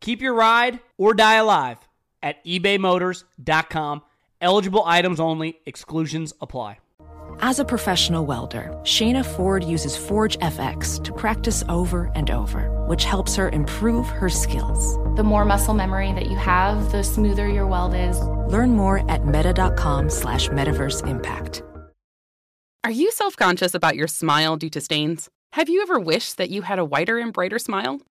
Keep your ride or die alive at ebaymotors.com. Eligible items only, exclusions apply. As a professional welder, Shayna Ford uses ForgeFX to practice over and over, which helps her improve her skills. The more muscle memory that you have, the smoother your weld is. Learn more at meta.com slash metaverse impact. Are you self conscious about your smile due to stains? Have you ever wished that you had a whiter and brighter smile?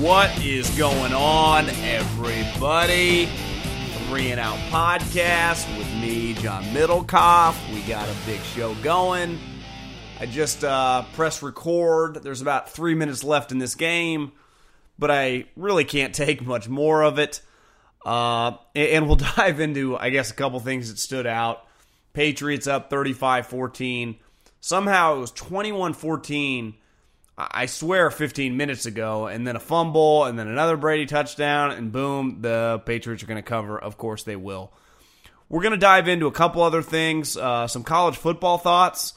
What is going on, everybody? Three and Out podcast with me, John Middlekauff. We got a big show going. I just uh, press record. There's about three minutes left in this game, but I really can't take much more of it. Uh, and we'll dive into, I guess, a couple things that stood out. Patriots up 35 14. Somehow it was 21 14 I swear 15 minutes ago, and then a fumble, and then another Brady touchdown, and boom, the Patriots are going to cover. Of course, they will. We're going to dive into a couple other things, uh, some college football thoughts.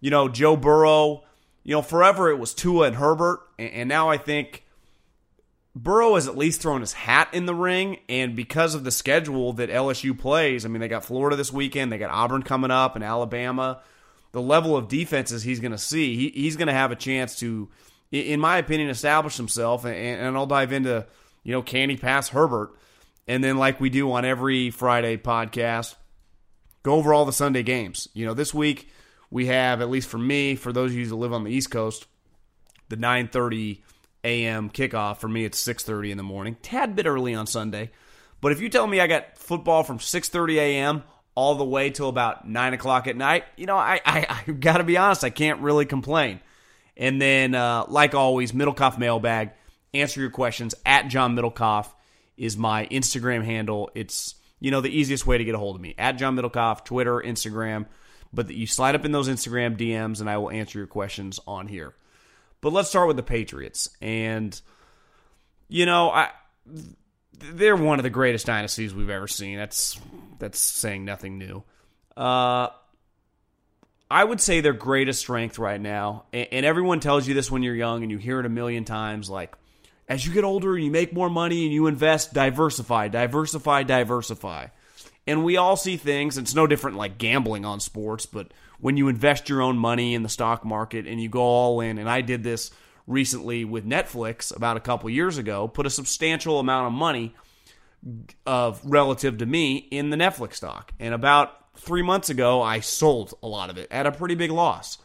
You know, Joe Burrow, you know, forever it was Tua and Herbert, and, and now I think Burrow has at least thrown his hat in the ring, and because of the schedule that LSU plays, I mean, they got Florida this weekend, they got Auburn coming up, and Alabama the level of defenses he's going to see, he, he's going to have a chance to, in my opinion, establish himself. And, and I'll dive into, you know, can he pass Herbert? And then, like we do on every Friday podcast, go over all the Sunday games. You know, this week we have, at least for me, for those of you that live on the East Coast, the 9:30 a.m. kickoff. For me, it's 6:30 in the morning. Tad bit early on Sunday, but if you tell me I got football from 6:30 a.m all the way till about nine o'clock at night, you know, I I, I got to be honest, I can't really complain. And then, uh, like always, Middlekauff mailbag. Answer your questions at John Middlekauff is my Instagram handle. It's you know the easiest way to get a hold of me at John Middlekauff, Twitter, Instagram. But you slide up in those Instagram DMs, and I will answer your questions on here. But let's start with the Patriots, and you know I they're one of the greatest dynasties we've ever seen. That's that's saying nothing new. Uh, I would say their greatest strength right now, and, and, everyone tells you this when you're young, and you hear it a million times. Like, as you get older and you make more money and you invest, diversify, diversify, diversify. And we all see things. It's no different like gambling on sports, but when you invest your own money in the stock market and you go all in, and I did this recently with Netflix about a couple years ago, put a substantial amount of money of relative to me in the Netflix stock. And about three months ago, I sold a lot of it at a pretty big loss.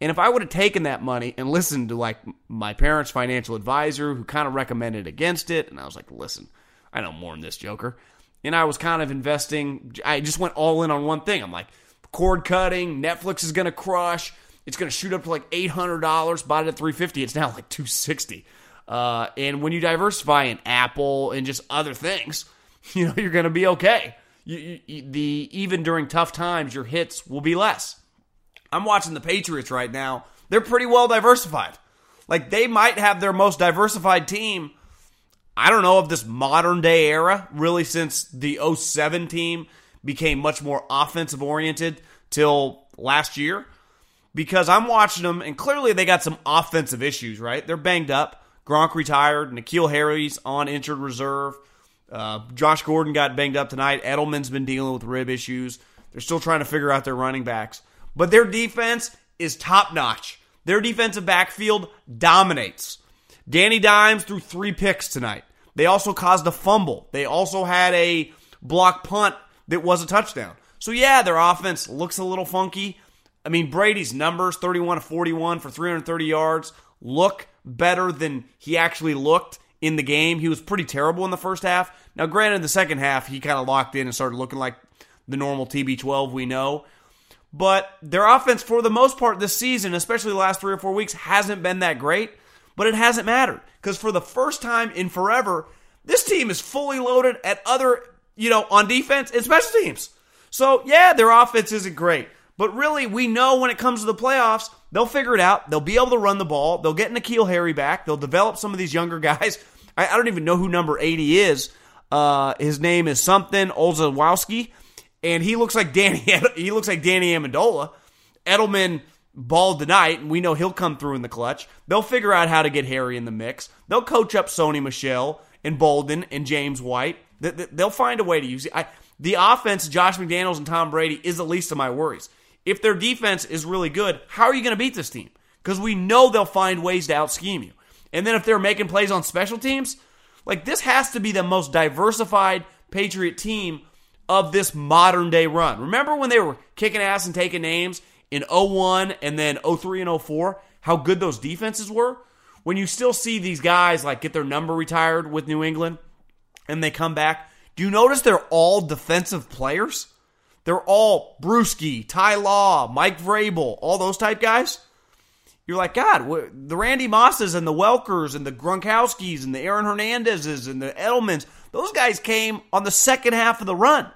And if I would have taken that money and listened to like my parents' financial advisor who kind of recommended against it, and I was like, listen, I know more than this Joker. And I was kind of investing, I just went all in on one thing. I'm like, cord cutting, Netflix is going to crush. It's going to shoot up to like $800. Bought it at 350 It's now like 260 uh, and when you diversify in Apple and just other things, you know, you're going to be okay. you, you, the even during tough times, your hits will be less. I'm watching the Patriots right now. They're pretty well diversified. Like they might have their most diversified team. I don't know of this modern day era, really since the 07 team became much more offensive oriented till last year. Because I'm watching them, and clearly they got some offensive issues, right? They're banged up. Gronk retired. N'Keal Harry's on injured reserve. Uh, Josh Gordon got banged up tonight. Edelman's been dealing with rib issues. They're still trying to figure out their running backs. But their defense is top notch. Their defensive backfield dominates. Danny Dimes threw three picks tonight. They also caused a fumble. They also had a block punt that was a touchdown. So, yeah, their offense looks a little funky. I mean, Brady's numbers 31 to 41 for 330 yards look better than he actually looked in the game. He was pretty terrible in the first half. Now, granted, the second half, he kind of locked in and started looking like the normal TB12 we know. But their offense, for the most part, this season, especially the last three or four weeks, hasn't been that great. But it hasn't mattered because for the first time in forever, this team is fully loaded at other, you know, on defense and special teams. So, yeah, their offense isn't great. But really, we know when it comes to the playoffs, they'll figure it out. They'll be able to run the ball. They'll get N'Keal Harry back. They'll develop some of these younger guys. I, I don't even know who number 80 is. Uh, his name is something Olszewski, and he looks like Danny. He looks like Danny Amendola. Edelman balled tonight, and we know he'll come through in the clutch. They'll figure out how to get Harry in the mix. They'll coach up Sony Michel and Bolden and James White. They'll find a way to use it. I, the offense, Josh McDaniels and Tom Brady, is the least of my worries. If their defense is really good, how are you going to beat this team? Because we know they'll find ways to out scheme you. And then if they're making plays on special teams, like this has to be the most diversified Patriot team of this modern day run. Remember when they were kicking ass and taking names in 01 and then 03 and 04, how good those defenses were? When you still see these guys like get their number retired with New England and they come back, do you notice they're all defensive players? They're all Bruschi, Ty Law, Mike Vrabel, all those type guys. You're like, God, the Randy Mosses and the Welkers and the Gronkowskis and the Aaron Hernandezes and the Edelmans, those guys came on the second half of the run.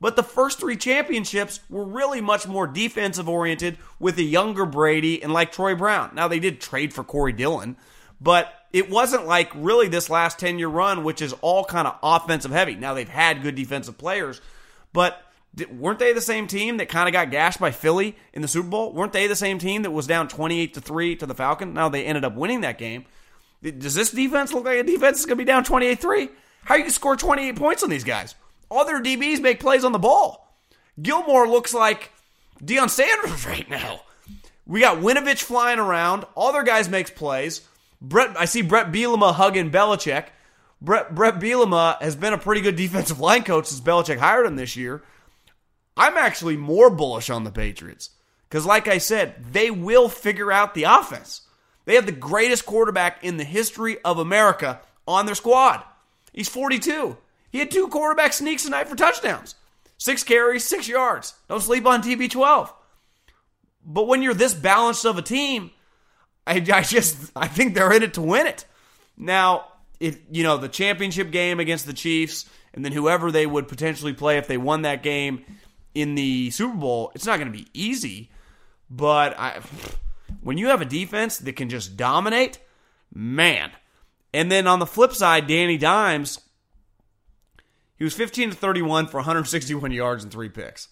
But the first three championships were really much more defensive oriented with a younger Brady and like Troy Brown. Now, they did trade for Corey Dillon, but it wasn't like really this last 10 year run, which is all kind of offensive heavy. Now, they've had good defensive players, but weren't they the same team that kind of got gashed by Philly in the Super Bowl? Weren't they the same team that was down 28 to 3 to the Falcons? Now they ended up winning that game. Does this defense look like a defense that's going to be down 28 3? How you score 28 points on these guys? All their DBs make plays on the ball. Gilmore looks like Deion Sanders right now. We got Winovich flying around. All their guys makes plays. Brett, I see Brett Bielema hugging Belichick. Brett, Brett Bielema has been a pretty good defensive line coach since Belichick hired him this year. I'm actually more bullish on the Patriots because, like I said, they will figure out the offense. They have the greatest quarterback in the history of America on their squad. He's 42. He had two quarterback sneaks tonight for touchdowns. Six carries, six yards. Don't sleep on TB12. But when you're this balanced of a team, I, I just I think they're in it to win it. Now, if you know the championship game against the Chiefs, and then whoever they would potentially play if they won that game, in the Super Bowl, it's not going to be easy. But I, when you have a defense that can just dominate, man. And then on the flip side, Danny Dimes, he was 15 to 31 for 161 yards and three picks.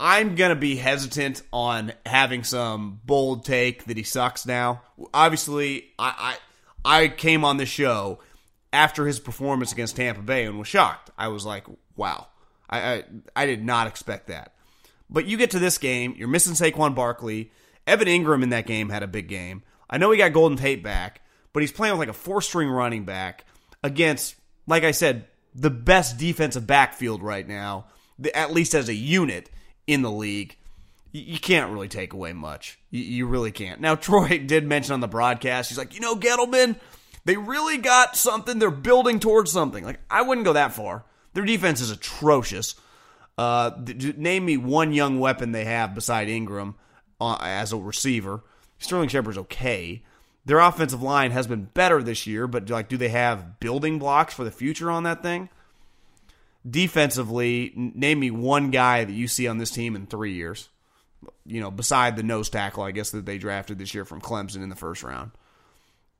I'm going to be hesitant on having some bold take that he sucks now. Obviously, I, I, I came on the show after his performance against Tampa Bay and was shocked. I was like, wow I, I, I did not expect that. But you get to this game, you're missing Saquon Barkley. Evan Engram in that game had a big game. I know he got Golden Tate back, but he's playing with like a four string running back against, like I said, the best defensive backfield right now, at least as a unit in the league. You can't really take away much. You really can't. Now, Troy did mention on the broadcast, he's like, you know, Gettleman, they really got something. They're building towards something. Like, I wouldn't go that far. Their defense is atrocious. Uh, name me one young weapon they have beside Engram uh, as a receiver. Sterling Shepard's okay. Their offensive line has been better this year, but like, do they have building blocks for the future on that thing? defensively, name me one guy that you see on this team in three years. You know, beside the nose tackle, I guess that they drafted this year from Clemson in the first round.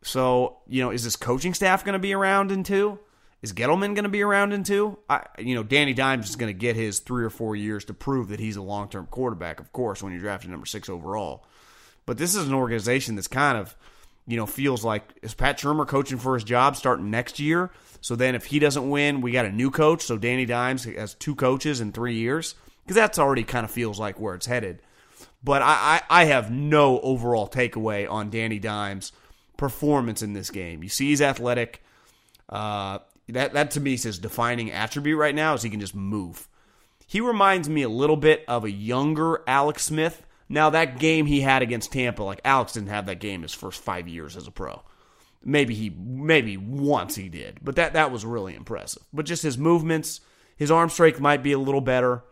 So, you know, is this coaching staff going to be around in two? Is Gettleman going to be around in two? I, you know, Danny Dimes is going to get his three or four years to prove that he's a long term quarterback, of course, when you're drafted number six overall. But this is an organization that's kind of, you know, feels like is Pat Shurmur coaching for his job starting next year? So then if he doesn't win, we got a new coach. So Danny Dimes has two coaches in three years because that's already kind of feels like where it's headed. But I, I, I have no overall takeaway on Danny Dimes' performance in this game. You see, he's athletic. Uh, that that to me is his defining attribute right now is he can just move. He reminds me a little bit of a younger Alex Smith. Now that game he had against Tampa, like Alex didn't have that game his first five years as a pro. Maybe he maybe once he did, but that that was really impressive. But just his movements, his arm strength might be a little better.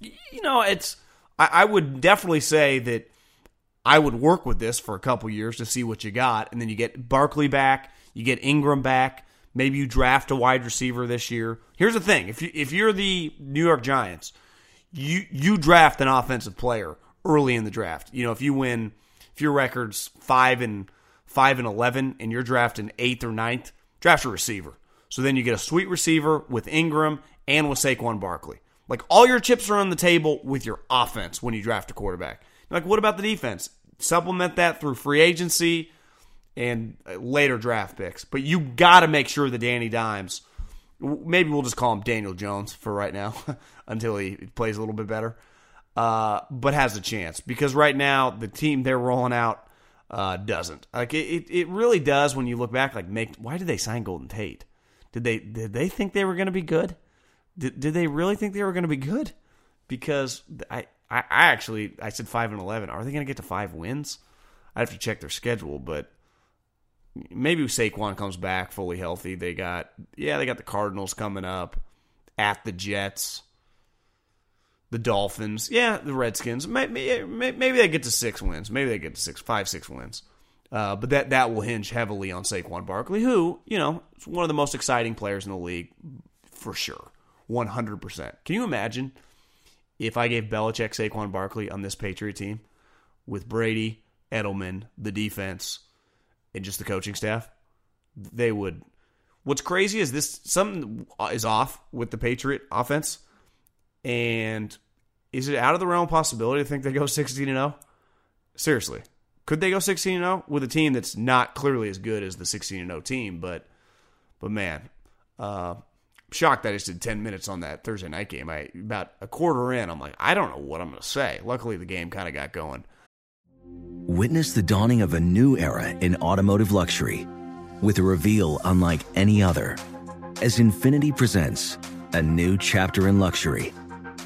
You know, it's I, I would definitely say that I would work with this for a couple years to see what you got, and then you get Barkley back, you get Engram back. Maybe you draft a wide receiver this year. Here's the thing: if you if you're the New York Giants, you you draft an offensive player early in the draft. You know, if you win, if your record's five and five and eleven, and you're drafting eighth or ninth, draft a receiver. So then you get a sweet receiver with Engram and with Saquon Barkley. Like all your chips are on the table with your offense when you draft a quarterback. Like what about the defense? Supplement that through free agency and uh, later draft picks. But you got to make sure that Danny Dimes, maybe we'll just call him Daniel Jones for right now until he plays a little bit better, uh, but has a chance because right now the team they're rolling out uh, doesn't. Like it, it, really does when you look back. Like, make why did they sign Golden Tate? Did they did they think they were going to be good? Did, did they really think they were going to be good? Because I, I, I actually I said five and eleven. Are they going to get to five wins? I have to check their schedule, but maybe Saquon comes back fully healthy. They got yeah, they got the Cardinals coming up at the Jets, the Dolphins, yeah, the Redskins. Maybe maybe they get to six wins. Maybe they get to six, five, six wins. Uh, but that that will hinge heavily on Saquon Barkley, who you know is one of the most exciting players in the league for sure, one hundred percent. Can you imagine if I gave Belichick Saquon Barkley on this Patriot team with Brady, Edelman, the defense? and just the coaching staff, they would. What's crazy is this something is off with the Patriot offense, and is it out of the realm of possibility to think they go sixteen and zero? Seriously, could they go sixteen and zero with a team that's not clearly as good as the sixteen and zero team? But, but man, uh, shocked that I just did ten minutes on that Thursday night game. I about a quarter in, I'm like, I don't know what I'm going to say. Luckily, the game kind of got going. Witness the dawning of a new era in automotive luxury with a reveal unlike any other as Infiniti presents a new chapter in luxury,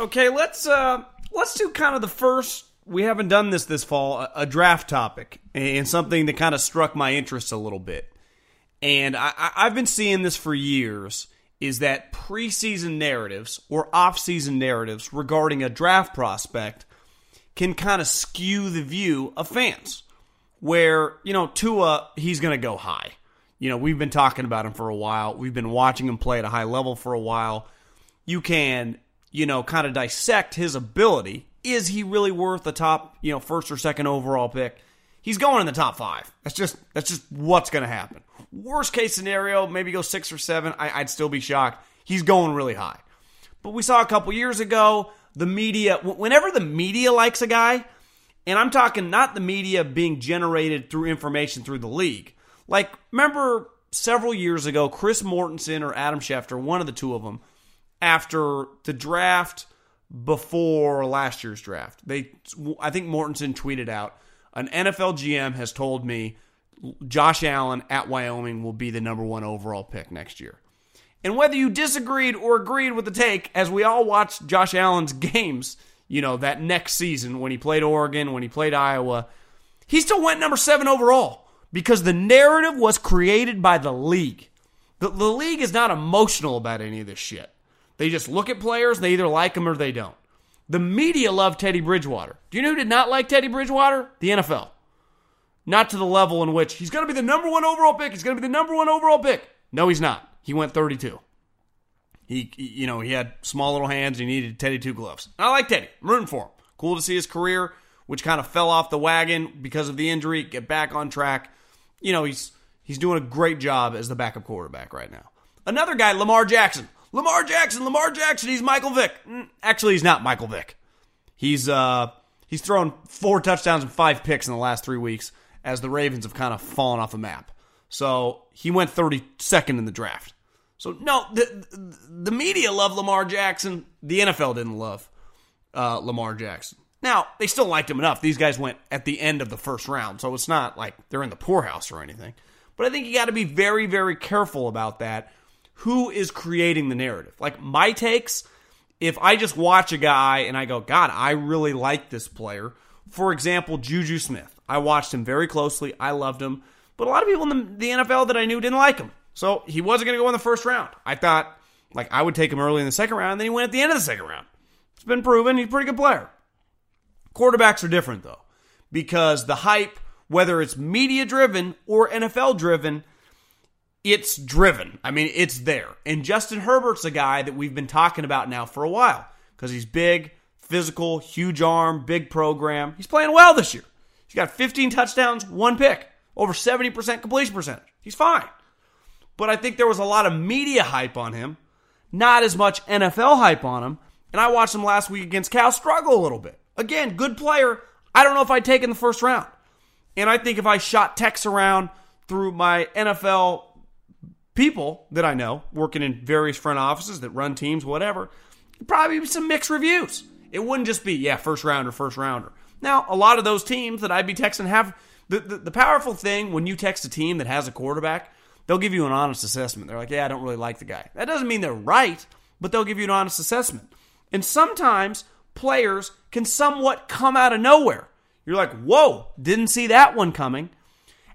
Okay, let's uh let's do kind of the first. We haven't done this this fall. A, a draft topic and something that kind of struck my interest a little bit. And I, I've been seeing this for years. Is that preseason narratives or off-season narratives regarding a draft prospect can kind of skew the view of fans. Where you know Tua, he's going to go high. You know we've been talking about him for a while. We've been watching him play at a high level for a while. You can you know, kind of dissect his ability. Is he really worth the top, you know, first or second overall pick? He's going in the top five. That's just that's just what's going to happen. Worst case scenario, maybe go six or seven. I, would still be shocked. He's going really high. But we saw a couple years ago the media. Whenever the media likes a guy, and I'm talking not the media being generated through information through the league. Like remember several years ago, Chris Mortensen or Adam Schefter, one of the two of them after the draft before last year's draft. They I think Mortensen tweeted out an NFL GM has told me Josh Allen at Wyoming will be the number 1 overall pick next year. And whether you disagreed or agreed with the take as we all watched Josh Allen's games, you know, that next season when he played Oregon, when he played Iowa, he still went number 7 overall because the narrative was created by the league. The, the league is not emotional about any of this shit. They just look at players, they either like them or they don't. The media love Teddy Bridgewater. Do you know who did not like Teddy Bridgewater? The NFL. Not to the level in which he's going to be the number one overall pick. He's going to be the number one overall pick. No, he's not. He went 32. He, you know, he had small little hands. He needed Teddy two gloves. I like Teddy. I'm rooting for him. Cool to see his career, which kind of fell off the wagon because of the injury, get back on track. You know, he's he's doing a great job as the backup quarterback right now. Another guy, Lamar Jackson. Lamar Jackson, Lamar Jackson, he's Michael Vick. Mm, actually, he's not Michael Vick. He's uh he's thrown four touchdowns and five picks in the last three weeks as the Ravens have kind of fallen off the map. So he went 32nd in the draft. So no, the the media love Lamar Jackson. The NFL didn't love uh, Lamar Jackson. Now they still liked him enough. These guys went at the end of the first round, so it's not like they're in the poorhouse or anything. But I think you got to be very, very careful about that who is creating the narrative. Like my takes, if I just watch a guy and I go, God, I really like this player. For example, Juju Smith. I watched him very closely. I loved him. But a lot of people in the, NFL that I knew didn't like him. So he wasn't going to go in the first round. I thought, like, I would take him early in the second round, and then he went at the end of the second round. It's been proven he's a pretty good player. Quarterbacks are different, though, because the hype, whether it's media driven or NFL driven, it's driven. I mean, it's there. And Justin Herbert's a guy that we've been talking about now for a while because he's big, physical, huge arm, big program. He's playing well this year. He's got 15 touchdowns, one pick, over 70% completion percentage. He's fine. But I think there was a lot of media hype on him, not as much NFL hype on him. And I watched him last week against Cal struggle a little bit. Again, good player. I don't know if I'd take in the first round. And I think if I shot texts around through my NFL people that I know working in various front offices that run teams, whatever, probably some mixed reviews. It wouldn't just be, yeah, first rounder, first rounder. Now, a lot of those teams that I'd be texting have the, the, the powerful thing when you text a team that has a quarterback, they'll give you an honest assessment. They're like, yeah, I don't really like the guy. That doesn't mean they're right, but they'll give you an honest assessment. And sometimes players can somewhat come out of nowhere. You're like, whoa, didn't see that one coming.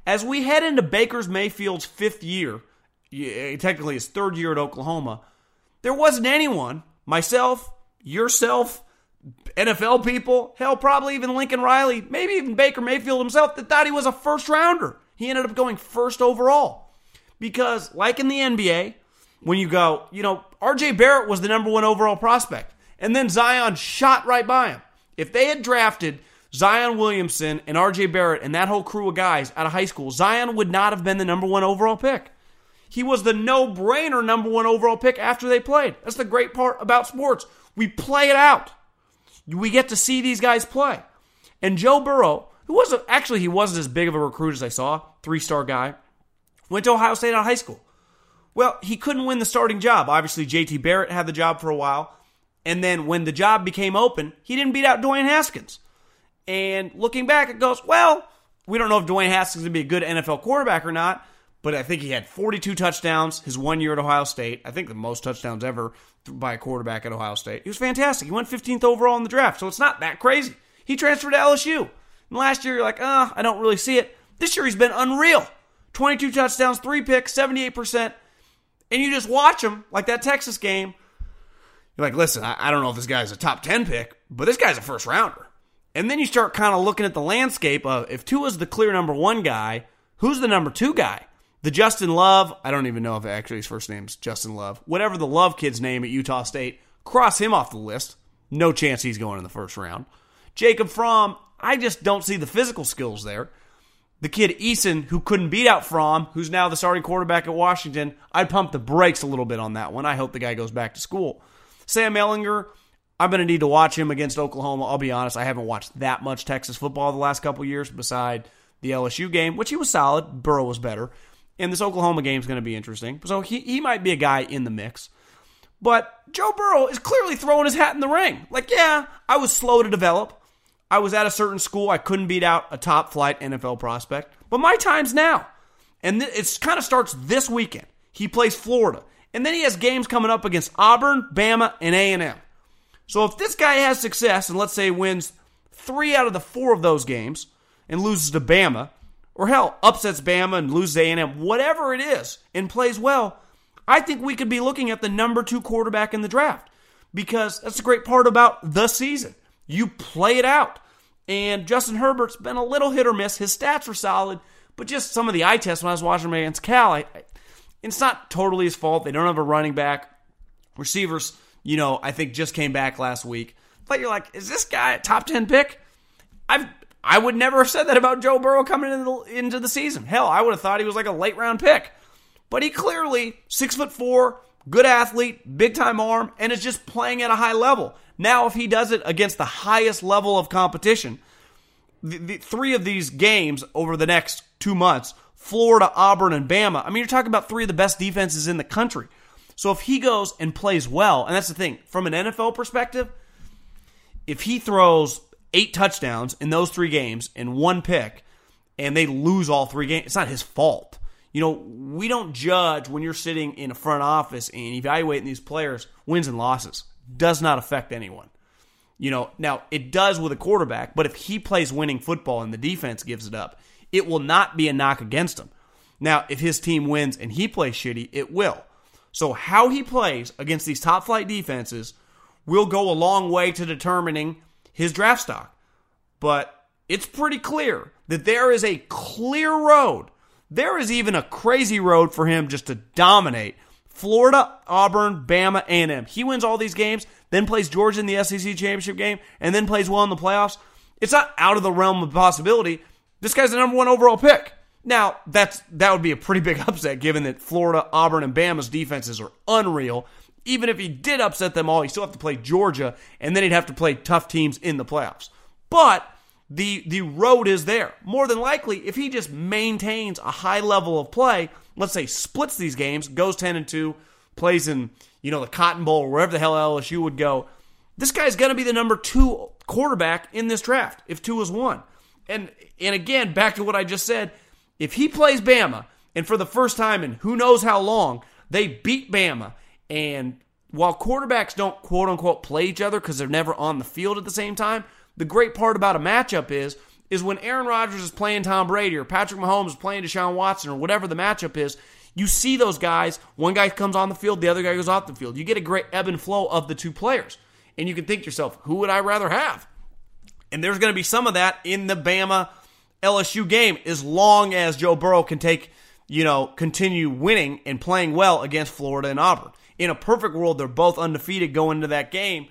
As we head into Baker's Mayfield's fifth year, technically his third year at Oklahoma, there wasn't anyone, myself, yourself, NFL people, hell, probably even Lincoln Riley, maybe even Baker Mayfield himself, that thought he was a first rounder. He ended up going first overall. Because, like in the NBA, when you go, you know, RJ Barrett was the number one overall prospect, and then Zion shot right by him. If they had drafted Zion Williamson and RJ Barrett and that whole crew of guys out of high school, Zion would not have been the number one overall pick. He was the no brainer number one overall pick after they played. That's the great part about sports. We play it out. We get to see these guys play. And Joe Burrow, who wasn't actually he wasn't as big of a recruit as I saw, three star guy, went to Ohio State out of high school. Well, he couldn't win the starting job. Obviously, JT Barrett had the job for a while. And then when the job became open, he didn't beat out Dwayne Haskins. And looking back, it goes, well, we don't know if Dwayne Haskins is going to be a good NFL quarterback or not, but I think he had 42 touchdowns his one year at Ohio State. I think the most touchdowns ever by a quarterback at Ohio State. He was fantastic. He went 15th overall in the draft, so it's not that crazy. He transferred to LSU. And last year, you're like, ah, oh, I don't really see it. This year, he's been unreal. 22 touchdowns, three picks, 78%. And you just watch him, like that Texas game. You're like, listen, I, I don't know if this guy's a top 10 pick, but this guy's a first rounder. And then you start kind of looking at the landscape of if Tua's the clear number one guy, who's the number two guy? The Justin Love, I don't even know if actually his first name's Justin Love. Whatever the Love kid's name at Utah State, cross him off the list. No chance he's going in the first round. Jacob Fromm, I just don't see the physical skills there. The kid Eason, who couldn't beat out Fromm, who's now the starting quarterback at Washington, I'd pump the brakes a little bit on that one. I hope the guy goes back to school. Sam Ehlinger, I'm going to need to watch him against Oklahoma. I'll be honest, I haven't watched that much Texas football the last couple years beside the LSU game, which he was solid. Burrow was better. And this Oklahoma game is going to be interesting. So he, he might be a guy in the mix. But Joe Burrow is clearly throwing his hat in the ring. Like, yeah, I was slow to develop. I was at a certain school. I couldn't beat out a top flight NFL prospect. But my time's now. And it kind of starts this weekend. He plays Florida. And then he has games coming up against Auburn, Bama, and A&M. So if this guy has success and let's say wins three out of the four of those games and loses to Bama, or hell, upsets Bama and loses A&M, whatever it is, and plays well, I think we could be looking at the number two quarterback in the draft because that's the great part about the season. You play it out. And Justin Herbert's been a little hit or miss. His stats are solid, but just some of the eye tests when I was watching him against Cal, I, I, it's not totally his fault. They don't have a running back. Receivers, you know, I think just came back last week. But you're like, is this guy a top 10 pick? I've I would never have said that about Joe Burrow coming into the, into the season. Hell, I would have thought he was like a late round pick. But he clearly, six foot four, good athlete, big time arm, and is just playing at a high level. Now, if he does it against the highest level of competition, the, the three of these games over the next two months Florida, Auburn, and Bama. I mean, you're talking about three of the best defenses in the country. So if he goes and plays well, and that's the thing, from an NFL perspective, if he throws eight touchdowns in those three games and one pick, and they lose all three games, it's not his fault. You know, we don't judge when you're sitting in a front office and evaluating these players wins and losses does not affect anyone. You know, now it does with a quarterback, but if he plays winning football and the defense gives it up, it will not be a knock against him. Now, if his team wins and he plays shitty, it will. So, how he plays against these top flight defenses will go a long way to determining his draft stock. But it's pretty clear that there is a clear road. There is even a crazy road for him just to dominate Florida, Auburn, Bama, A&M. He wins all these games, then plays Georgia in the SEC championship game, and then plays well in the playoffs. It's not out of the realm of possibility. This guy's the number one overall pick. Now, that's that would be a pretty big upset given that Florida, Auburn, and Bama's defenses are unreal. Even if he did upset them all, he still have to play Georgia, and then he'd have to play tough teams in the playoffs. But the the road is there. More than likely, if he just maintains a high level of play, let's say splits these games, goes 10 and 2, plays in, you know, the Cotton Bowl or wherever the hell LSU would go, this guy's going to be the number 2 quarterback in this draft if 2 is 1. And and again, back to what I just said, if he plays Bama And for the first time in who knows how long, they beat Bama. And while quarterbacks don't quote unquote play each other because they're never on the field at the same time, the great part about a matchup is is when Aaron Rodgers is playing Tom Brady or Patrick Mahomes is playing Deshaun Watson or whatever the matchup is, you see those guys. One guy comes on the field, the other guy goes off the field. You get a great ebb and flow of the two players. And you can think to yourself, who would I rather have? And there's going to be some of that in the Bama LSU game as long as Joe Burrow can take, you know, continue winning and playing well against Florida and Auburn. In a perfect world, they're both undefeated going into that game.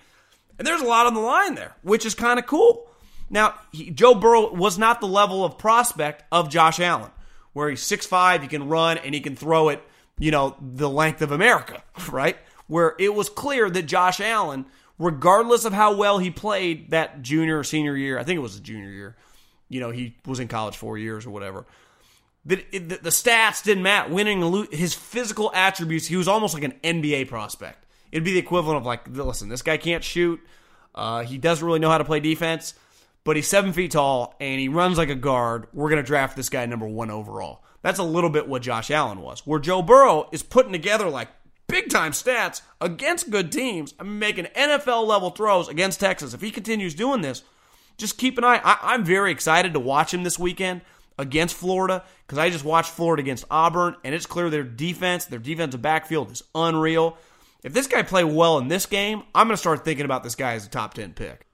And there's a lot on the line there, which is kind of cool. Now, he, Joe Burrow was not the level of prospect of Josh Allen, where he's 6'5, he can run, and he can throw it, you know, the length of America, right? Where it was clear that Josh Allen, regardless of how well he played that junior or senior year, I think it was a junior year, you know, he was in college four years or whatever. That the, the stats didn't matter. Winning, his physical attributes, he was almost like an NBA prospect. It'd be the equivalent of like, listen, this guy can't shoot. Uh, he doesn't really know how to play defense but he's seven feet tall and he runs like a guard. We're to draft this guy number one overall. That's a little bit what Josh Allen was. Where Joe Burrow is putting together like big time stats against good teams. Making NFL level throws against Texas. If he continues doing this, just keep an eye. I, am very excited to watch him this weekend against Florida because I just watched Florida against Auburn, and it's clear their defense, their defensive backfield is unreal. If this guy play well in this game, I'm going to start thinking about this guy as a top 10 pick.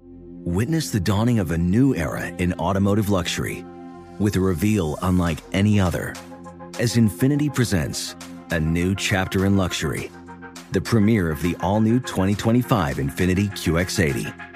Witness the dawning of a new era in automotive luxury with a reveal unlike any other as Infiniti presents a new chapter in luxury, the premiere of the all new 2025 Infiniti QX80.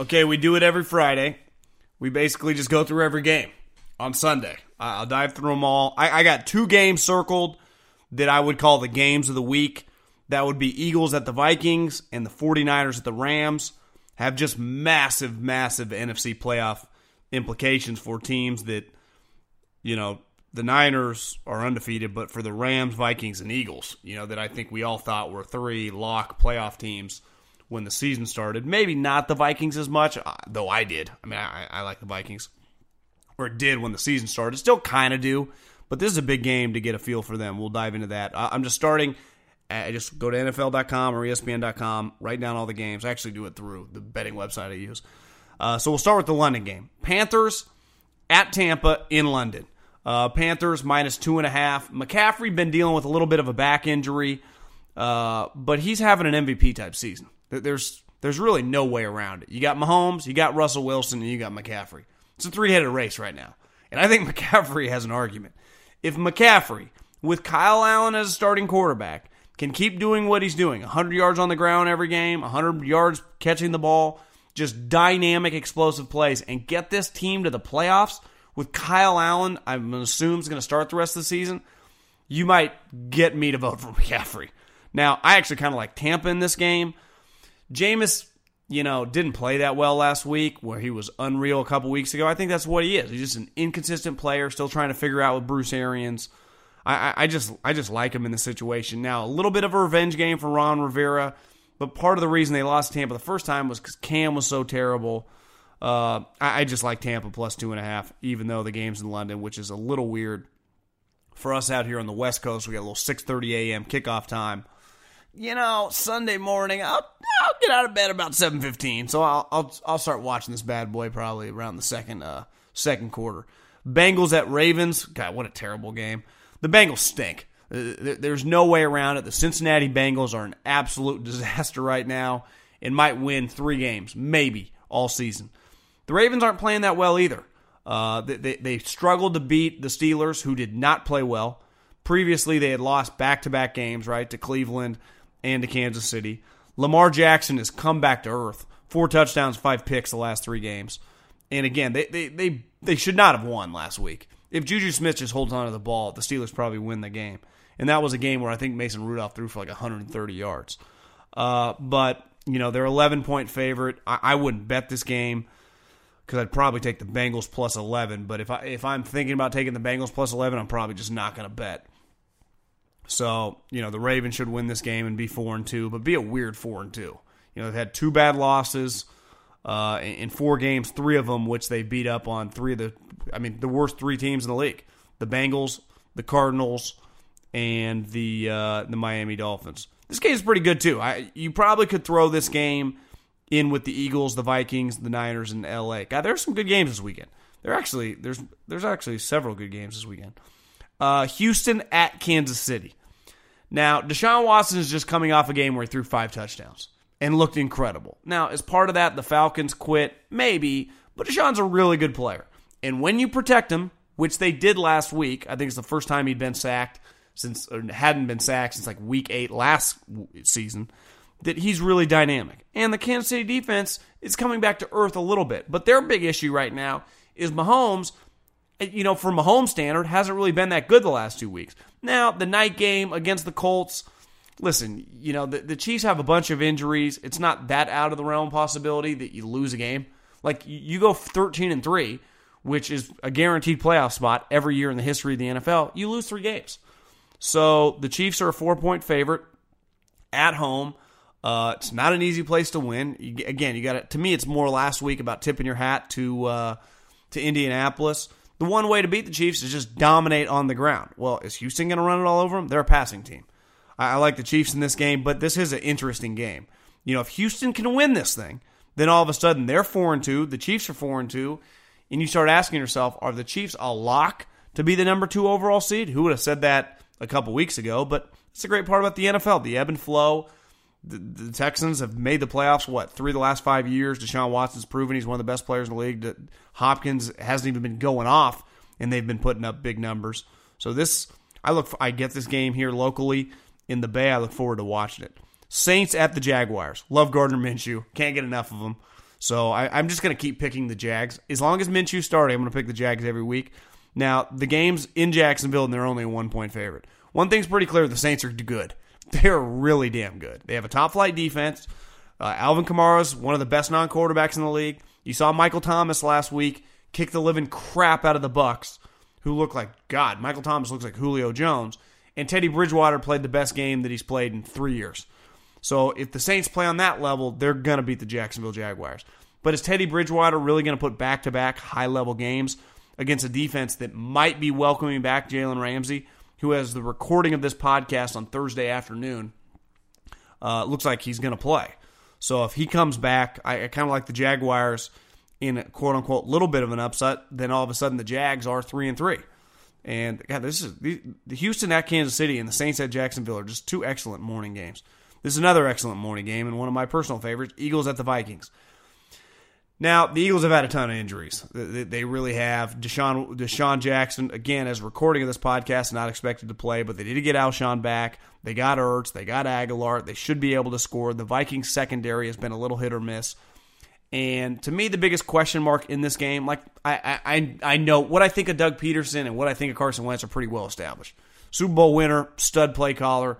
Okay, we do it every Friday. We basically just go through every game on Sunday. I'll dive through them all. I, I, got two games circled that I would call the games of the week. That would be Eagles at the Vikings and the 49ers at the Rams. Have just massive, massive NFC playoff implications for teams that, you know, the Niners are undefeated, but for the Rams, Vikings, and Eagles, you know, that I think we all thought were three lock playoff teams when the season started. Maybe not the Vikings as much, uh, though I did. I mean, I, I like the Vikings, or did when the season started. Still kind of do, but this is a big game to get a feel for them. We'll dive into that. I'm just starting. I just go to NFL.com or ESPN.com, write down all the games. I actually do it through the betting website I use. Uh, so we'll start with the London game. Panthers at Tampa in London. Uh, Panthers minus two and a half. McCaffrey been dealing with a little bit of a back injury, uh, but he's having an MVP type season. There's there's really no way around it. You got Mahomes, you got Russell Wilson, and you got McCaffrey. It's a three headed race right now, and I think McCaffrey has an argument. If McCaffrey, with Kyle Allen as a starting quarterback, can keep doing what he's doing 100 yards on the ground every game, 100 yards catching the ball, just dynamic, explosive plays, and get this team to the playoffs with Kyle Allen, I'm assuming is going to start the rest of the season, you might get me to vote for McCaffrey. Now, I actually kind of like Tampa in this game. Jameis, you know, didn't play that well last week where he was unreal a couple weeks ago. I think that's what he is. He's just an inconsistent player, still trying to figure out with Bruce Arians. I, I just I just like him in the situation. Now, a little bit of a revenge game for Ron Rivera, but part of the reason they lost Tampa the first time was because Cam was so terrible. Uh, I, I, just like Tampa plus two and a half, even though the game's in London, which is a little weird for us out here on the West Coast. We got a little six thirty a.m. kickoff time. You know, Sunday morning, I'll, I'll get out of bed about seven fifteen, so I'll, I'll I'll start watching this bad boy probably around the second uh, second quarter. Bengals at Ravens. God, what a terrible game the Bengals stink. Uh, there's no way around it. The Cincinnati Bengals are an absolute disaster right now and might win three games, maybe all season. The Ravens aren't playing that well either. Uh, they, they, they, struggled to beat the Steelers, who did not play well. Previously, they had lost back to back games, right, to Cleveland and to Kansas City. Lamar Jackson has come back to earth. Four touchdowns, five picks the last three games. And again, they, they, they, they should not have won last week if Juju Smith just holds on to the ball, the Steelers probably win the game. And that was a game where I think Mason Rudolph threw for like 130 yards. Uh, but, you know, they're 11 point favorite. I, I wouldn't bet this game because I'd probably take the Bengals plus 11. But if, I, if I'm thinking about taking the Bengals plus 11, I'm probably just not going to bet. So, you know, the Ravens should win this game and be 4 and 2, but be a weird 4 and 2. You know, they've had two bad losses uh, in four games, three of them which they beat up on three of the, I mean, the worst three teams in the league: the Bengals, the Cardinals, and the uh, the Miami Dolphins. This game is pretty good too. I, you probably could throw this game in with the Eagles, the Vikings, the Niners, and LA. God, there's some good games this weekend. There actually there's there's actually several good games this weekend. Uh, Houston at Kansas City. Now, Deshaun Watson is just coming off a game where he threw five touchdowns and looked incredible. Now, as part of that, the Falcons quit, maybe, but Deshaun's a really good player. And when you protect him, which they did last week, I think it's the first time he'd been sacked since, or hadn't been sacked since like week eight last season, that he's really dynamic. And the Kansas City defense is coming back to earth a little bit. But their big issue right now is Mahomes, you know, from Mahomes standard, hasn't really been that good the last two weeks. Now, the night game against the Colts, listen, you know, the, the Chiefs have a bunch of injuries. It's not that out of the realm possibility that you lose a game. Like you go 13 and 3, which is a guaranteed playoff spot every year in the history of the NFL, you lose 3 games. So the Chiefs are a 4-point favorite at home. Uh, it's not an easy place to win. You, again, you got to. To me, it's more last week about tipping your hat to uh, to Indianapolis. The one way to beat the Chiefs is just dominate on the ground. Well, is Houston going to run it all over them? They're a passing team. I, I like the Chiefs in this game, but this is an interesting game. You know, if Houston can win this thing, then all of a sudden they're four and two, the Chiefs are four and two, and you start asking yourself, are the Chiefs a lock to be the number two overall seed? Who would have said that a couple weeks ago? But it's a great part about the NFL, the ebb and flow. The, the, Texans have made the playoffs, what, three of the last five years. Deshaun Watson's proven he's one of the best players in the league. Hopkins hasn't even been going off, and they've been putting up big numbers. So this, I look, I get this game here locally in the Bay. I look forward to watching it. Saints at the Jaguars. Love Gardner Minshew. Can't get enough of him. So I, am just going to keep picking the Jags. As long as Minshew starting, I'm going to pick the Jags every week. Now, the game's in Jacksonville, and they're only a one point favorite. One thing's pretty clear the Saints are good. They're really damn good. They have a top flight defense. Uh, Alvin Kamara's one of the best non quarterbacks in the league. You saw Michael Thomas last week kick the living crap out of the Bucs, who look like God. Michael Thomas looks like Julio Jones, and Teddy Bridgewater played the best game that he's played in three years. So if the Saints play on that level, they're gonna beat the Jacksonville Jaguars. But is Teddy Bridgewater really gonna put back to back high level games against a defense that might be welcoming back Jalen Ramsey, who has the recording of this podcast on Thursday afternoon? Uh, looks like he's gonna play. So if he comes back, I, I kind of like the Jaguars in a quote unquote little bit of an upset. Then all of a sudden the Jags are three and three. And God, this is the, the Houston at Kansas City and the Saints at Jacksonville are just two excellent morning games. This is another excellent morning game and one of my personal favorites: Eagles at the Vikings. Now the Eagles have had a ton of injuries. They, really have. Deshaun DeSean Jackson again, as recording of this podcast, not expected to play, but they did get Alshon back. They got Ertz. They got Agholor. They should be able to score. The Vikings secondary has been a little hit or miss. And to me, the biggest question mark in this game, like I, I, I know what I think of Doug Pederson and what I think of Carson Wentz are pretty well established. Super Bowl winner, stud play caller,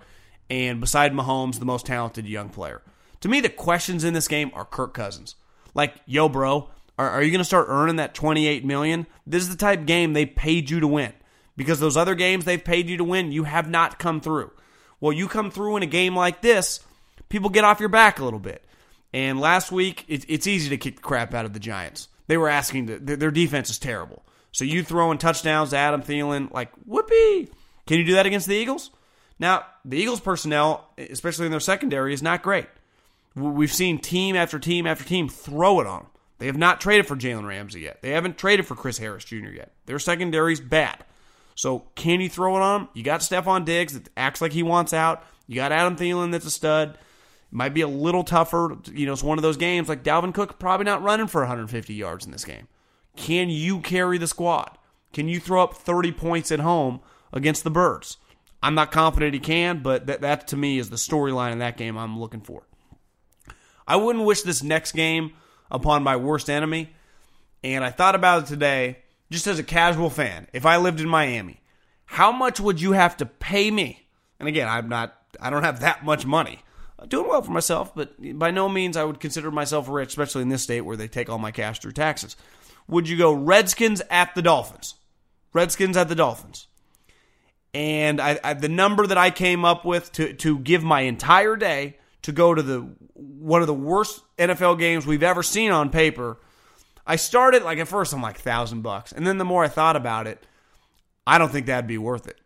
and beside Mahomes, the most talented young player. To me, the questions in this game are Kirk Cousins. Like, yo, bro, are, are you going to start earning that twenty eight million? This is the type game they paid you to win. Because those other games they've paid you to win, you have not come through. Well, you come through in a game like this, people get off your back a little bit. And last week, it, it's easy to kick the crap out of the Giants. They were asking to, their defense is terrible. So you throwing touchdowns to Adam Thielen, like whoopee. Can you do that against the Eagles? Now, the Eagles personnel, especially in their secondary, is not great. We've seen team after team after team throw it on them. They have not traded for Jalen Ramsey yet. They haven't traded for Chris Harris Jr. yet. Their secondary's bad. So can you throw it on them? You got Stefon Diggs that acts like he wants out. You got Adam Thielen that's a stud. Might be a little tougher. You know, it's one of those games like Dalvin Cook probably not running for 150 yards in this game. Can you carry the squad? Can you throw up 30 points at home against the Birds? I'm not confident he can, but that, that to me is the storyline in that game I'm looking for. I wouldn't wish this next game upon my worst enemy. And I thought about it today, just as a casual fan. If I lived in Miami, how much would you have to pay me? And again, I'm not, I don't have that much money. I'm doing well for myself, but by no means I would consider myself rich, especially in this state where they take all my cash through taxes. Would you go Redskins at the Dolphins? Redskins at the Dolphins. And I, I, the number that I came up with to, to give my entire day to go to the one of the worst NFL games we've ever seen on paper. I started like at first I'm like thousand bucks, and then the more I thought about it, I don't think that'd be worth it.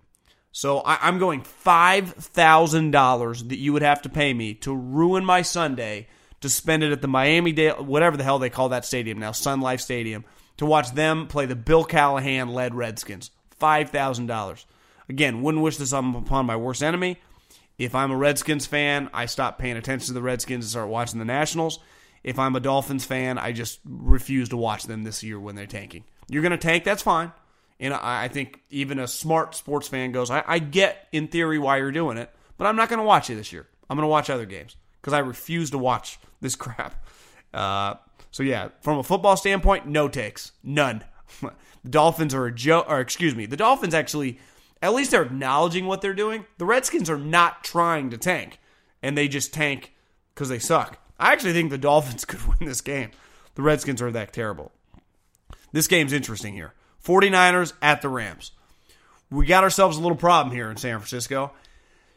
So I, am going five thousand dollars that you would have to pay me to ruin my Sunday to spend it at the Miami Dale, whatever the hell they call that stadium now, Sun Life Stadium, to watch them play the Bill Callahan led Redskins. Five thousand dollars. Again, wouldn't wish this upon my worst enemy. If I'm a Redskins fan, I stop paying attention to the Redskins and start watching the Nationals. If I'm a Dolphins fan, I just refuse to watch them this year when they're tanking. You're going to tank, that's fine. And I think even a smart sports fan goes, I, I get in theory why you're doing it, but I'm not going to watch it this year. I'm going to watch other games because I refuse to watch this crap. Uh, so yeah, from a football standpoint, no takes, none. the Dolphins are a joke, or excuse me, the Dolphins actually at least they're acknowledging what they're doing. The Redskins are not trying to tank, and they just tank because they suck. I actually think the Dolphins could win this game. The Redskins are that terrible. This game's interesting here. 49ers at the Rams. We got ourselves a little problem here in San Francisco.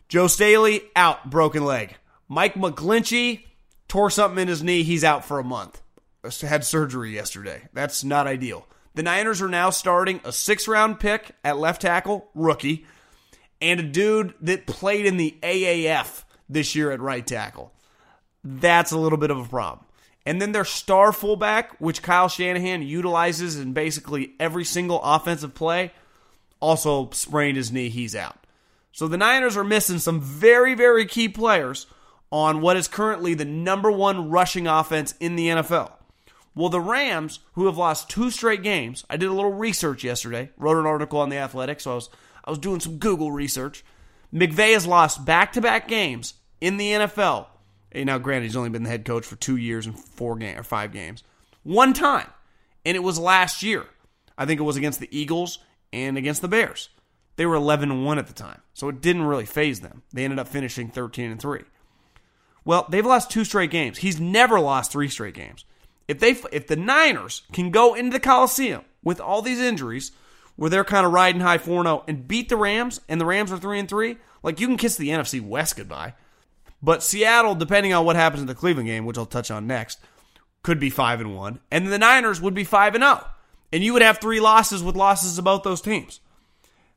Joe Staley out, broken leg. Mike McGlinchey tore something in his knee. He's out for a month. Had surgery yesterday. That's not ideal. The Niners are now starting a six round pick at left tackle, rookie, and a dude that played in the AAF this year at right tackle. That's a little bit of a problem. And then their star fullback, which Kyle Shanahan utilizes in basically every single offensive play, also sprained his knee. He's out. So the Niners are missing some very, very key players on what is currently the number one rushing offense in the NFL. Well, the Rams, who have lost two straight games, I did a little research yesterday, wrote an article on the Athletic, so I was I was doing some Google research. McVay has lost back-to-back games in the NFL. And now, granted, he's only been the head coach for two years and four game or five games, one time, and it was last year. I think it was against the Eagles and against the Bears. They were 11 1 at the time, so it didn't really phase them. They ended up finishing 13 and 3. Well, they've lost two straight games. He's never lost three straight games. If they if the Niners can go into the Coliseum with all these injuries, where they're kind of riding high 4-0 and beat the Rams, and the Rams are 3 and 3, like you can kiss the NFC West goodbye. But Seattle, depending on what happens in the Cleveland game, which I'll touch on next, could be 5 and 1, and the Niners would be 5 and 0. And you would have three losses with losses both those teams.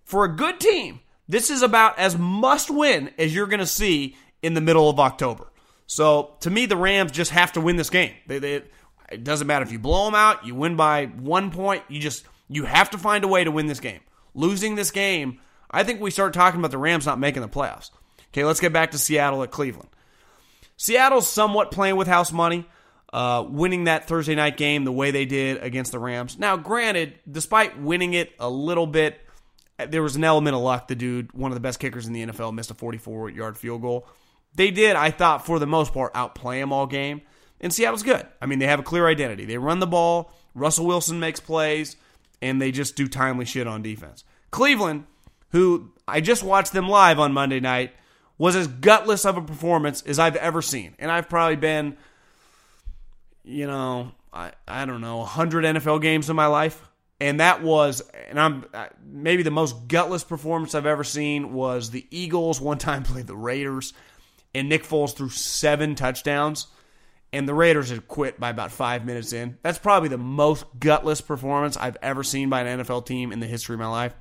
For a good team, this is about as must win as you're going to see in the middle of October. So to me, the Rams just have to win this game. They, they, it doesn't matter if you blow them out, you win by one point. You just you have to find a way to win this game. Losing this game, I think we start talking about the Rams not making the playoffs. Okay, let's get back to Seattle at Cleveland. Seattle's somewhat playing with house money, uh, winning that Thursday night game the way they did against the Rams. Now, granted, despite winning it a little bit, there was an element of luck. The dude, one of the best kickers in the NFL, missed a 44 yard field goal. They did, I thought, for the most part, outplay him all game. And Seattle's good. I mean, they have a clear identity. They run the ball. Russell Wilson makes plays and they just do timely shit on defense. Cleveland, who I just watched them live on Monday night, was as gutless of a performance as I've ever seen. And I've probably been, you know, I, I don't know, 100 NFL games in my life. And that was, and I'm maybe the most gutless performance I've ever seen was the Eagles one time played the Raiders, and Nick Foles threw seven touchdowns and the Raiders had quit by about five minutes in. That's probably the most gutless performance I've ever seen by an NFL team in the history of my life.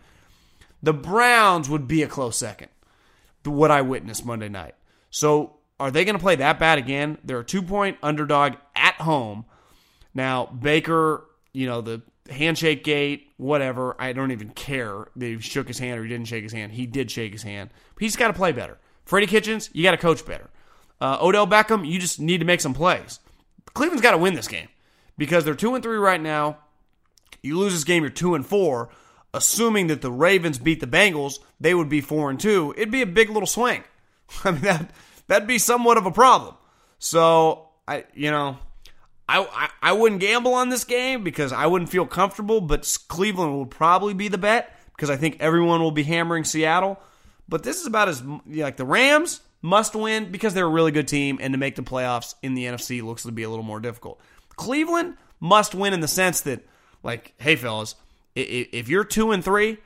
The Browns would be a close second what I witnessed Monday night. So, are they going to play that bad again? They're a two point underdog at home. Now, Baker, you know, the handshake gate, whatever, I don't even care. They shook his hand or he didn't shake his hand. He did shake his hand. But he's got to play better. Freddie Kitchens, you got to coach better. Uh, Odell Beckham, you just need to make some plays. Cleveland's got to win this game because they're two and three right now. You lose this game, you're two and four. Assuming that the Ravens beat the Bengals, they would be four and two. It'd be a big little swing. I mean that that'd be somewhat of a problem. So I, you know, I, I I wouldn't gamble on this game because I wouldn't feel comfortable. But Cleveland would probably be the bet because I think everyone will be hammering Seattle. But this is about as like the Rams must win because they're a really good team, and to make the playoffs in the NFC looks to be a little more difficult. Cleveland must win in the sense that, like, hey fellas, if you're two and three,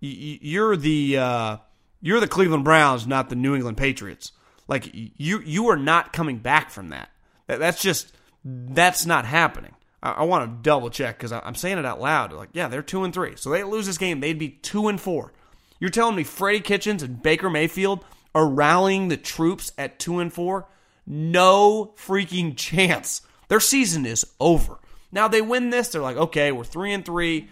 you're the uh, you're the Cleveland Browns, not the New England Patriots. Like you you are not coming back from that. That's just that's not happening. I, want to double check because I'm saying it out loud. Like, yeah, they're two and three, so they lose this game, they'd be two and four. You're telling me Freddie Kitchens and Baker Mayfield are rallying the troops at two and four, no freaking chance. Their season is over. Now they win this, they're like, okay, we're three and three.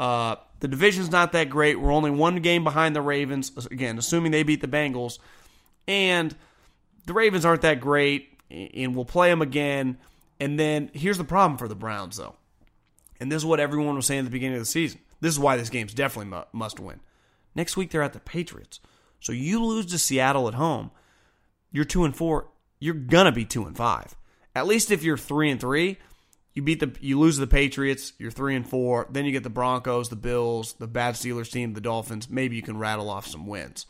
Uh, the division's not that great. We're only one game behind the Ravens. Again, assuming they beat the Bengals, and the Ravens aren't that great, and we'll play them again. And then here's the problem for the Browns, though, and this is what everyone was saying at the beginning of the season. This is why this game's definitely must win. Next week they're at the Patriots. So you lose to Seattle at home, you're two and four. You're gonna be two and five. At least if you're three and three, you beat the you lose the Patriots, you're three and four. Then you get the Broncos, the Bills, the bad Steelers team, the Dolphins. Maybe you can rattle off some wins.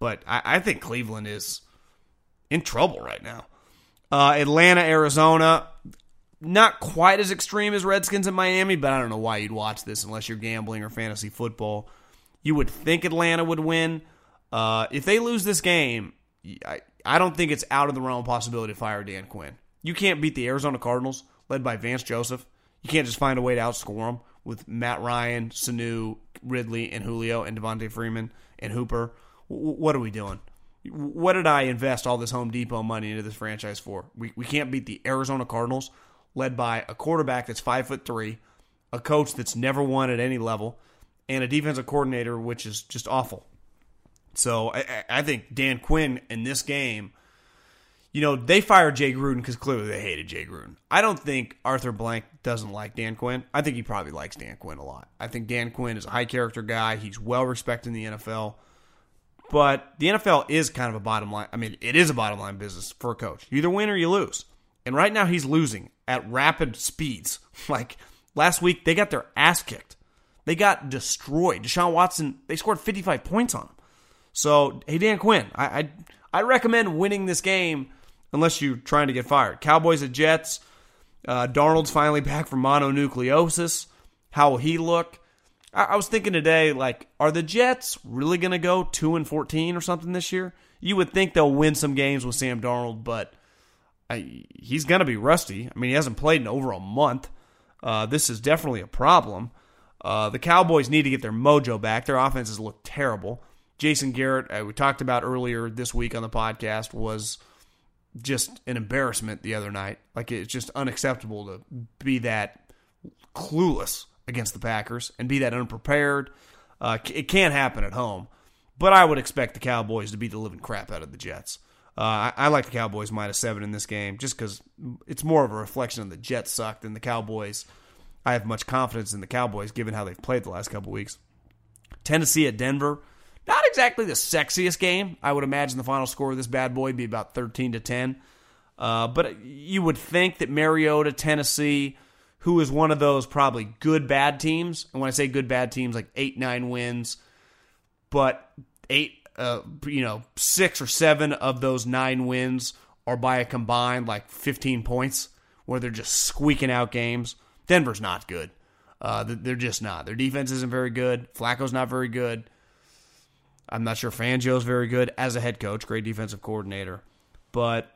But I, I think Cleveland is in trouble right now. Uh, Atlanta, Arizona, not quite as extreme as Redskins in Miami, but I don't know why you'd watch this unless you're gambling or fantasy football. You would think Atlanta would win. Uh, if they lose this game, I, I don't think it's out of the realm of possibility to fire Dan Quinn. You can't beat the Arizona Cardinals, led by Vance Joseph. You can't just find a way to outscore them with Matt Ryan, Sanu, Ridley, and Julio, and Devonta Freeman, and Hooper. W- what are we doing? What did I invest all this Home Depot money into this franchise for? We, we can't beat the Arizona Cardinals, led by a quarterback that's five foot three, a coach that's never won at any level, and a defensive coordinator which is just awful. So I, I think Dan Quinn in this game, you know, they fired Jay Gruden because clearly they hated Jay Gruden. I don't think Arthur Blank doesn't like Dan Quinn. I think he probably likes Dan Quinn a lot. I think Dan Quinn is a high character guy. He's well respected in the NFL. But the NFL is kind of a bottom line. I mean, it is a bottom line business for a coach. You either win or you lose. And right now he's losing at rapid speeds. Like last week, they got their ass kicked. They got destroyed. Deshaun Watson, they scored 55 points on him. So, hey, Dan Quinn, I, I, I recommend winning this game unless you're trying to get fired. Cowboys at Jets. Uh, Darnold's finally back from mononucleosis. How will he look? I, I was thinking today, like, are the Jets really going to go two and fourteen or something this year? You would think they'll win some games with Sam Darnold, but I, he's going to be rusty. I mean, he hasn't played in over a month. Uh, this is definitely a problem. Uh, the Cowboys need to get their mojo back. Their offenses look terrible. Jason Garrett, uh, we talked about earlier this week on the podcast, was just an embarrassment the other night. Like it's just unacceptable to be that clueless against the Packers and be that unprepared. Uh, it can't happen at home, but I would expect the Cowboys to beat the living crap out of the Jets. Uh, I, I, like the Cowboys minus seven in this game just because it's more of a reflection of the Jets suck than the Cowboys. I have much confidence in the Cowboys given how they've played the last couple weeks. Tennessee at Denver, not exactly the sexiest game. I would imagine the final score of this bad boy be about thirteen to ten. Uh, but you would think that Mariota, Tennessee, who is one of those probably good bad teams, and when I say good bad teams, like eight nine wins, but eight uh, you know, six or seven of those nine wins are by a combined like 15 points, where they're just squeaking out games. Denver's not good. Uh, they're just not. Their defense isn't very good. Flacco's not very good. I'm not sure Fangio's very good as a head coach, great defensive coordinator. But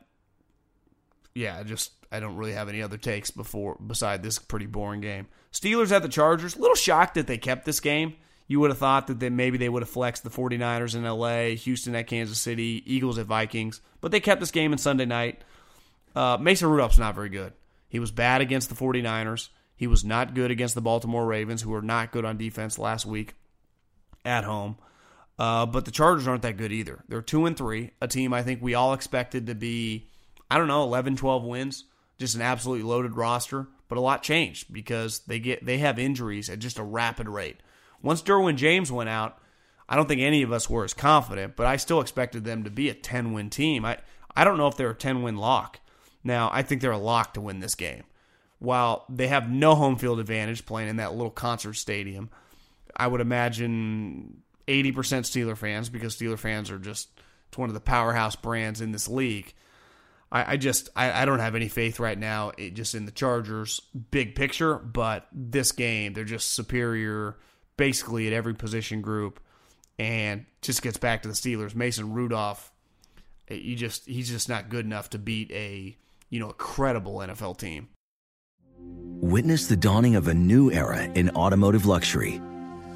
yeah, just I don't really have any other takes before beside this pretty boring game. Steelers at the Chargers. Little shocked that they kept this game. You would have thought that they, maybe they would have flexed the 49ers in LA, Houston at Kansas City, Eagles at Vikings, but they kept this game in Sunday night. Uh, Mason Rudolph's not very good. He was bad against the 49ers. He was not good against the Baltimore Ravens, who were not good on defense last week at home. Uh, but the Chargers aren't that good either. They're 2 and 3, a team I think we all expected to be, I don't know, 11, 12 wins, just an absolutely loaded roster. But a lot changed because they get they have injuries at just a rapid rate. Once Derwin James went out, I don't think any of us were as confident, but I still expected them to be a 10 win team. I, I don't know if they're a 10 win lock. Now, I think they're a lock to win this game. While they have no home field advantage playing in that little concert stadium, I would imagine 80% Steeler fans, because Steeler fans are just it's one of the powerhouse brands in this league. I, I just I, I, don't have any faith right now, it, just in the Chargers big picture. But this game, they're just superior basically at every position group, and just gets back to the Steelers. Mason Rudolph, eh, you just he's just not good enough to beat a you know a credible NFL team. Witness the dawning of a new era in automotive luxury,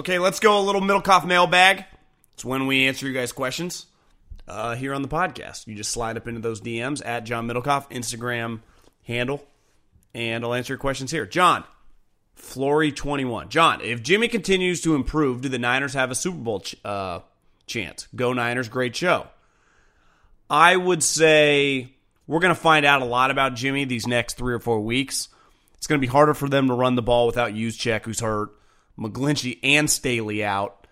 Okay, let's go a little Middlekauff mailbag. It's when we answer you guys' questions uh, here on the podcast. You just slide up into those DMs at John Middlekauff, Instagram handle, and I'll answer your questions here. John, Flory21. John, if Jimmy continues to improve, do the Niners have a Super Bowl ch- uh, chance? Go Niners, great show. I would say we're going to find out a lot about Jimmy these next three or four weeks. It's going to be harder for them to run the ball without Juszczyk, who's hurt, McGlinchey, and Staley out.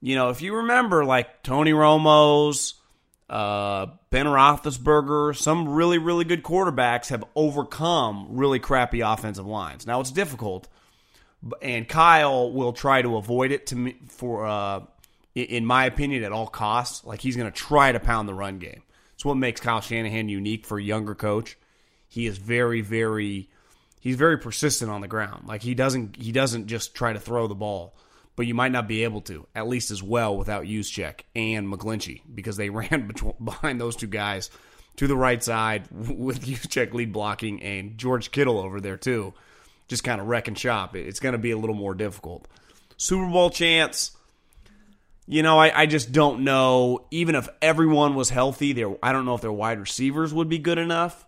You know, if you remember, like Tony Romo's, uh, Ben Roethlisberger, some really, really good quarterbacks have overcome really crappy offensive lines. Now it's difficult, and Kyle will try to avoid it to me for, uh, in my opinion, at all costs. Like he's going to try to pound the run game. It's what makes Kyle Shanahan unique for a younger coach. He is very, very, he's very persistent on the ground. Like he doesn't, he doesn't just try to throw the ball but you might not be able to, at least as well, without Juszczyk and McGlinchey because they ran behind those two guys to the right side with Juszczyk lead blocking and George Kittle over there too, just kind of wrecking shop. It's going to be a little more difficult. Super Bowl chance. You know, I, I just don't know. Even if everyone was healthy, there I don't know if their wide receivers would be good enough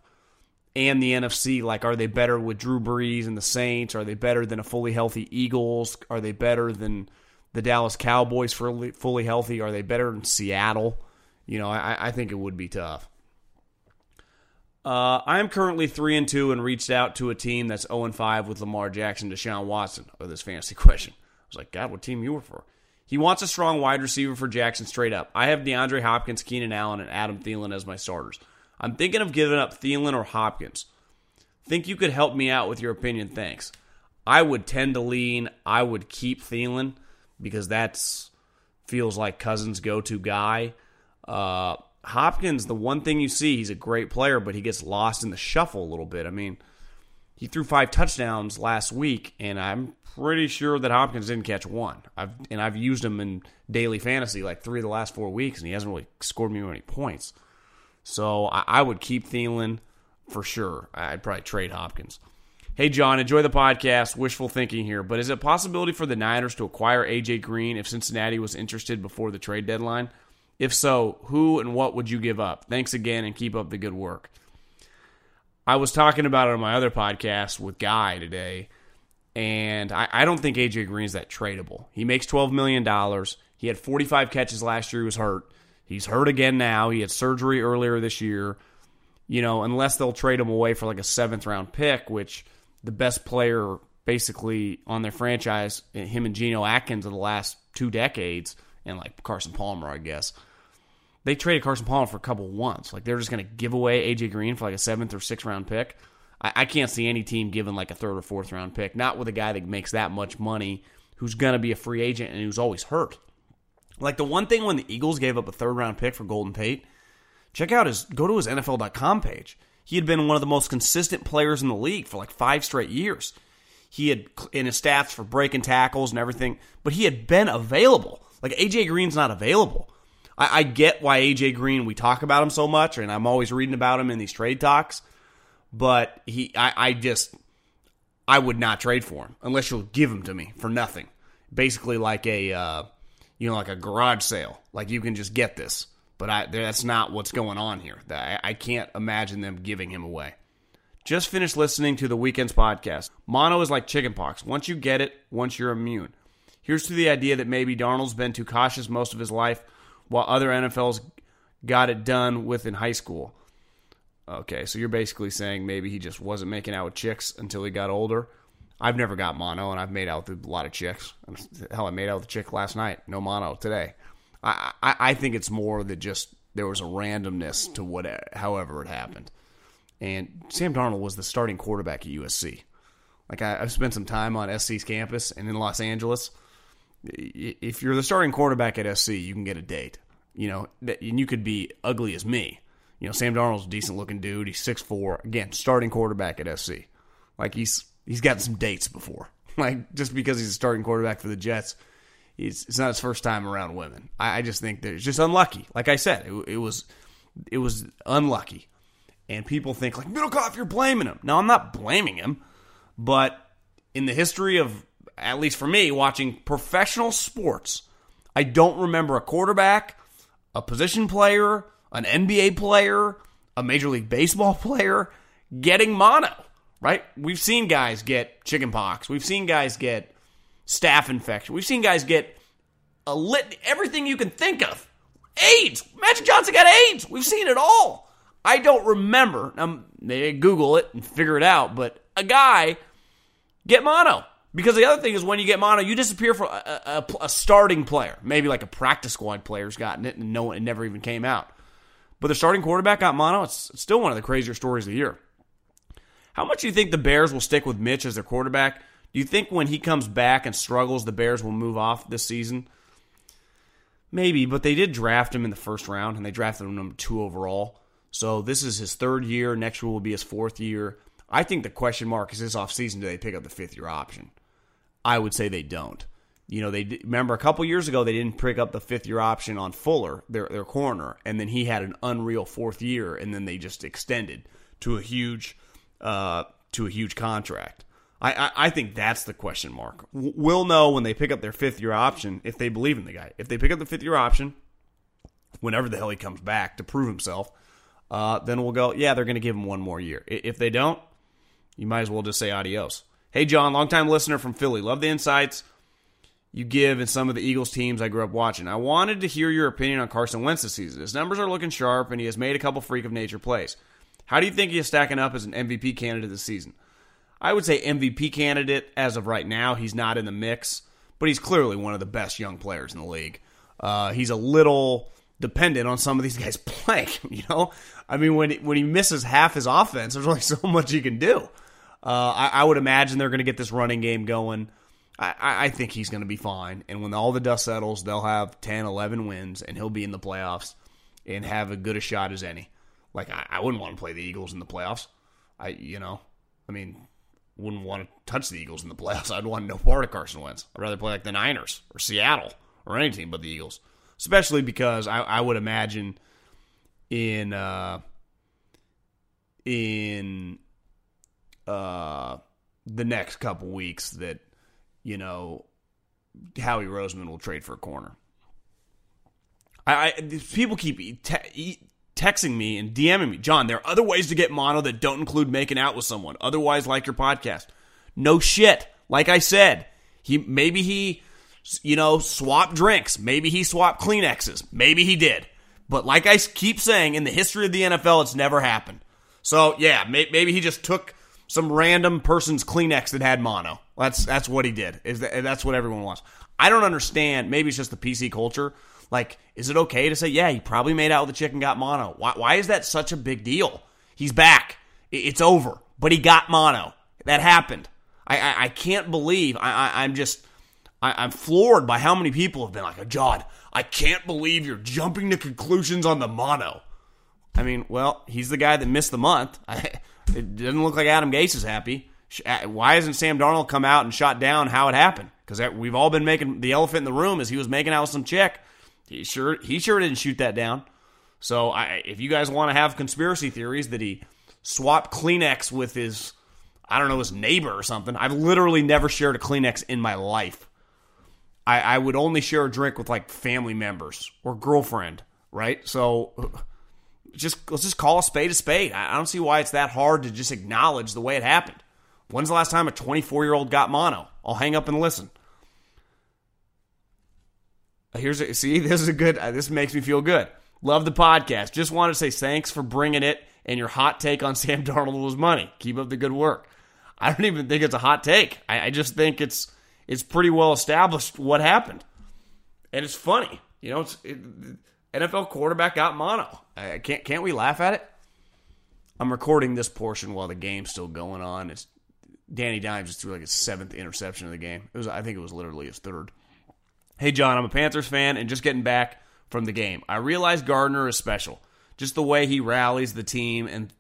and the NFC. Like, are they better with Drew Brees and the Saints? Are they better than a fully healthy Eagles? Are they better than the Dallas Cowboys for fully healthy? Are they better than Seattle? You know, I, I think it would be tough. Uh, I'm currently three and two and reached out to a team that's zero and five with Lamar Jackson, Deshaun Watson. Of this fantasy question, I was like, God, what team you were for? He wants a strong wide receiver for Jackson straight up. I have DeAndre Hopkins, Keenan Allen, and Adam Thielen as my starters. I'm thinking of giving up Thielen or Hopkins. Think you could help me out with your opinion? Thanks. I would tend to lean. I would keep Thielen because that's feels like Cousins' go-to guy. Uh, Hopkins, the one thing you see, he's a great player, but he gets lost in the shuffle a little bit. I mean, he threw five touchdowns last week, and I'm pretty sure that Hopkins didn't catch one. I've and I've used him in daily fantasy like three of the last four weeks, and he hasn't really scored me any points. So I, I would keep Thielen for sure. I'd probably trade Hopkins. Hey, John, enjoy the podcast. Wishful thinking here, but is it a possibility for the Niners to acquire AJ Green if Cincinnati was interested before the trade deadline? If so, who and what would you give up? Thanks again and keep up the good work. I was talking about it on my other podcast with Guy today, and I, I don't think AJ Green is that tradable. He makes $12 million. He had 45 catches last year, he was hurt. He's hurt again now. He had surgery earlier this year. You know, unless they'll trade him away for like a seventh round pick, which the best player basically on their franchise, him and Geno Atkins in the last two decades, and like Carson Palmer, I guess. They traded Carson Palmer for a couple once. Like they're just going to give away AJ Green for like a seventh or sixth round pick. I, I can't see any team giving like a third or fourth round pick, not with a guy that makes that much money, who's going to be a free agent and who's always hurt. Like the one thing when the Eagles gave up a third round pick for Golden Tate, check out his go to his NFL.com page. He had been one of the most consistent players in the league for like five straight years. He had in his stats for breaking tackles and everything, but he had been available. Like AJ Green's not available. I, I get why AJ Green we talk about him so much, and I'm always reading about him in these trade talks. But he, I, I just, I would not trade for him unless you'll give him to me for nothing. Basically, like a. Uh, you know, like a garage sale. Like you can just get this. But I, that's not what's going on here. I, I can't imagine them giving him away. Just finished listening to the weekend's podcast. Mono is like chickenpox. Once you get it, once you're immune. Here's to the idea that maybe Darnold's been too cautious most of his life, while other NFLs got it done with in high school. Okay, so you're basically saying maybe he just wasn't making out with chicks until he got older. I've never got mono, and I've made out with a lot of chicks. Hell, I made out with a chick last night. No mono today. I, I, I think it's more that just there was a randomness to what, however it happened. And Sam Darnold was the starting quarterback at USC. Like I, I've spent some time on SC's campus and in Los Angeles. If you're the starting quarterback at SC, you can get a date. You know, and you could be ugly as me. You know, Sam Darnold's a decent looking dude. He's six four. Again, starting quarterback at SC. Like he's he's gotten some dates before. Like just because he's a starting quarterback for the Jets, it's not his first time around women. I, I just think that it's just unlucky. Like I said, it, it was it was unlucky, and people think like Middlekauff, you're blaming him. No, I'm not blaming him, but in the history of at least for me watching professional sports, I don't remember a quarterback, a position player, an NBA player, a Major League Baseball player getting mono right? We've seen guys get chickenpox. We've seen guys get staph infection. We've seen guys get a lit everything you can think of. AIDS. Magic Johnson got AIDS. We've seen it all. I don't remember. Um, they Google it and figure it out. But a guy get mono because the other thing is when you get mono, you disappear for a, a, a starting player. Maybe like a practice squad player's gotten it and no, one, it never even came out. But the starting quarterback got mono. It's, it's still one of the crazier stories of the year. How much do you think the Bears will stick with Mitch as their quarterback? Do you think when he comes back and struggles, the Bears will move off this season? Maybe, but they did draft him in the first round, and they drafted him number two overall. So this is his third year. Next year will be his fourth year. I think the question mark is this offseason do they pick up the fifth year option? I would say they don't. You know, they remember a couple years ago they didn't pick up the fifth year option on Fuller, their their corner, and then he had an unreal fourth year, and then they just extended to a huge uh, to a huge contract. I, I, I, think that's the question mark. We'll know when they pick up their fifth year option if they believe in the guy. If they pick up the fifth year option, whenever the hell he comes back to prove himself, uh, then we'll go, yeah, they're going to give him one more year. If they don't, you might as well just say adios. Hey, John, longtime listener from Philly. Love the insights you give in some of the Eagles teams I grew up watching. I wanted to hear your opinion on Carson Wentz this season. His numbers are looking sharp, and he has made a couple freak of nature plays. How do you think he's stacking up as an MVP candidate this season? I would say MVP candidate as of right now. He's not in the mix, but he's clearly one of the best young players in the league. Uh, he's a little dependent on some of these guys playing. You know, I mean, when when he misses half his offense, there's only so much he can do. Uh, I, I, would imagine they're going to get this running game going. I, I think he's going to be fine. And when all the dust settles, they'll have 10, 11 wins, and he'll be in the playoffs and have as good a shot as any. Like I, I wouldn't want to play the Eagles in the playoffs. I you know, I mean, wouldn't want to touch the Eagles in the playoffs. I'd want no part of Carson Wentz. I'd rather play like the Niners or Seattle or any team but the Eagles. Especially because I, I would imagine in uh, in uh, the next couple weeks that you know Howie Roseman will trade for a corner. I, I people keep te- texting me and DMing me, John, there are other ways to get mono that don't include making out with someone. Otherwise, like your podcast. No shit. Like I said, he maybe he, you know, swapped drinks. Maybe he swapped Kleenexes. Maybe he did. But like I keep saying, in the history of the NFL, it's never happened. So yeah, may, maybe he just took some random person's Kleenex that had mono. That's that's what he did. Is that, that's what everyone wants. I don't understand. Maybe it's just the PC culture like, is it okay to say, yeah, he probably made out with a chick and got mono? Why, why is that such a big deal? He's back. It's over. But he got mono. That happened. I, I, I can't believe. I, I, am just, I, am floored by how many people have been like, John, I can't believe you're jumping to conclusions on the mono. I mean, well, he's the guy that missed the month. I, it doesn't look like Adam Gase is happy. Uh, why hasn't Sam Darnold come out and shot down how it happened? Because we've all been making the elephant in the room is he was making out with some chick he sure he sure didn't shoot that down. So I, if you guys want to have conspiracy theories that he swapped Kleenex with his, I don't know, his neighbor or something, I've literally never shared a Kleenex in my life. I, I would only share a drink with like family members or girlfriend, right? So just let's just call a spade a spade. I, I don't see why it's that hard to just acknowledge the way it happened. When's the last time a 24 year old got mono? I'll hang up and listen. Here's a, see, this is a good. Uh, this makes me feel good. Love the podcast. Just want to say thanks for bringing it and your hot take on Sam Darnold was money. Keep up the good work. I don't even think it's a hot take. I, I just think it's it's pretty well established what happened, and it's funny. You know, it's it, NFL quarterback got mono. I, can't can't we laugh at it? I'm recording this portion while the game's still going on. It's Danny Dimes just threw like his seventh interception of the game. It was I think it was literally his third. Hey John, I'm a Panthers fan and just getting back from the game. I realize Gardner is special. Just the way he rallies the team and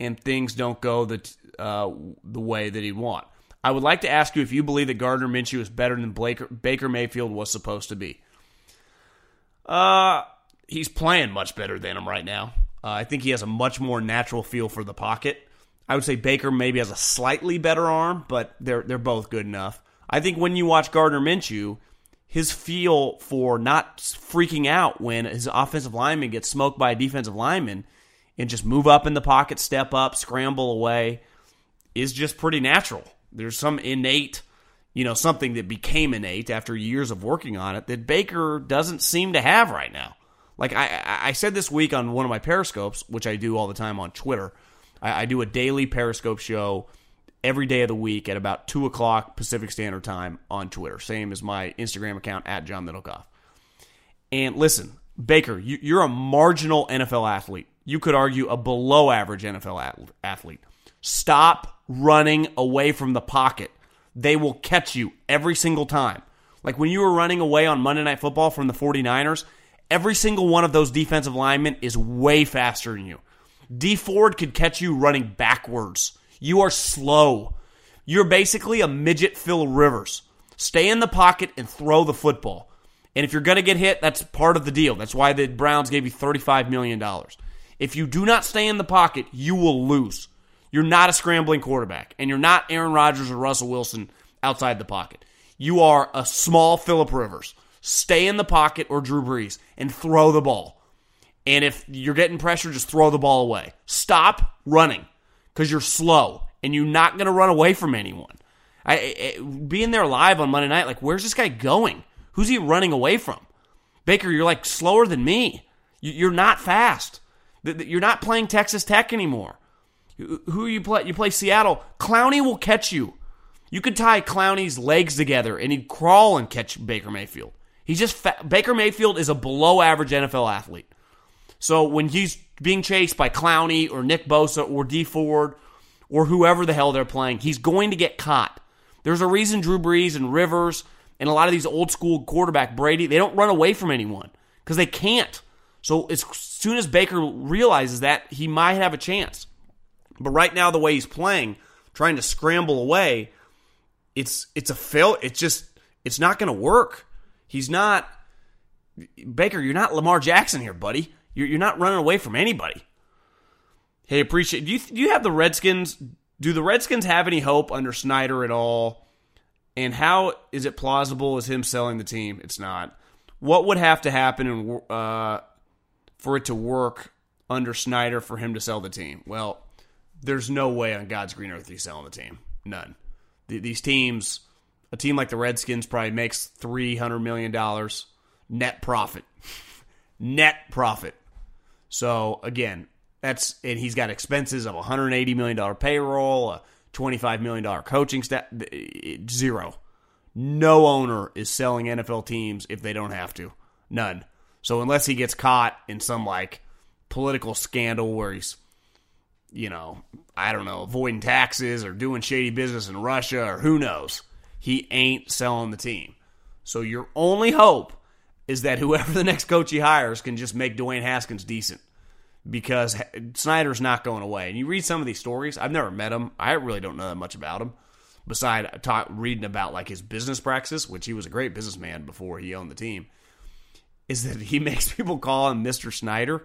and things don't go the uh, the way that he'd want. I would like to ask you if you believe that Gardner Minshew is better than Baker, Baker Mayfield was supposed to be. Uh, he's playing much better than him right now. Uh, I think he has a much more natural feel for the pocket. I would say Baker maybe has a slightly better arm, but they're they're both good enough. I think when you watch Gardner Minshew, his feel for not freaking out when his offensive lineman gets smoked by a defensive lineman and just move up in the pocket, step up, scramble away is just pretty natural. There's some innate, you know, something that became innate after years of working on it that Baker doesn't seem to have right now. Like I, I said this week on one of my periscopes, which I do all the time on Twitter. I, I do a daily periscope show every day of the week at about two o'clock Pacific Standard Time on Twitter. Same as my Instagram account at John Middlekauff. And listen, Baker, you, you're a marginal NFL athlete. You could argue a below average NFL athlete. Stop running away from the pocket. They will catch you every single time. Like when you were running away on Monday Night Football from the 49ers, every single one of those defensive linemen is way faster than you. Dee Ford could catch you running backwards. You are slow. You're basically a midget Phil Rivers. Stay in the pocket and throw the football. And if you're going to get hit, that's part of the deal. That's why the Browns gave you $35 million. If you do not stay in the pocket, you will lose. You're not a scrambling quarterback, and you're not Aaron Rodgers or Russell Wilson outside the pocket. You are a small Philip Rivers. Stay in the pocket or Drew Brees and throw the ball. And if you're getting pressure, just throw the ball away. Stop running because you're slow and you're not going to run away from anyone. I, I, being there live on Monday night, like, where's this guy going? Who's he running away from? Baker, you're like slower than me. You're not fast. You're not playing Texas Tech anymore. Who you play? You play Seattle. Clowney will catch you. You could tie Clowney's legs together and he'd crawl and catch Baker Mayfield. He's just fa- Baker Mayfield is a below average NFL athlete. So when he's being chased by Clowney or Nick Bosa or Dee Ford or whoever the hell they're playing, he's going to get caught. There's a reason Drew Brees and Rivers and a lot of these old school quarterback Brady they don't run away from anyone because they can't. So as soon as Baker realizes that, he might have a chance. But right now, the way he's playing, trying to scramble away, it's it's a fail. It's just it's not going to work. He's not Baker. You're not Lamar Jackson here, buddy. You're, you're not running away from anybody. Hey, appreciate. Do you do you have the Redskins? Do the Redskins have any hope under Snyder at all? And how is it plausible as him selling the team? It's not. What would have to happen in, uh, for it to work under Snyder for him to sell the team? Well, there's no way on God's green earth he's selling the team. None. these teams, a team like the Redskins probably makes three hundred million dollars net profit. net profit. So again, that's and he's got expenses of 180 million dollar payroll, a 25 million dollar coaching staff. Zero. No owner is selling NFL teams if they don't have to. None. So unless he gets caught in some like political scandal where he's you know, I don't know, avoiding taxes or doing shady business in Russia or who knows. He ain't selling the team. So your only hope is that whoever the next coach he hires can just make Dwayne Haskins decent because Snyder's not going away. And you read some of these stories. I've never met him. I really don't know that much about him. Besides talk, reading about like his business practice, which he was a great businessman before he owned the team, is that he makes people call him Mr. Snyder.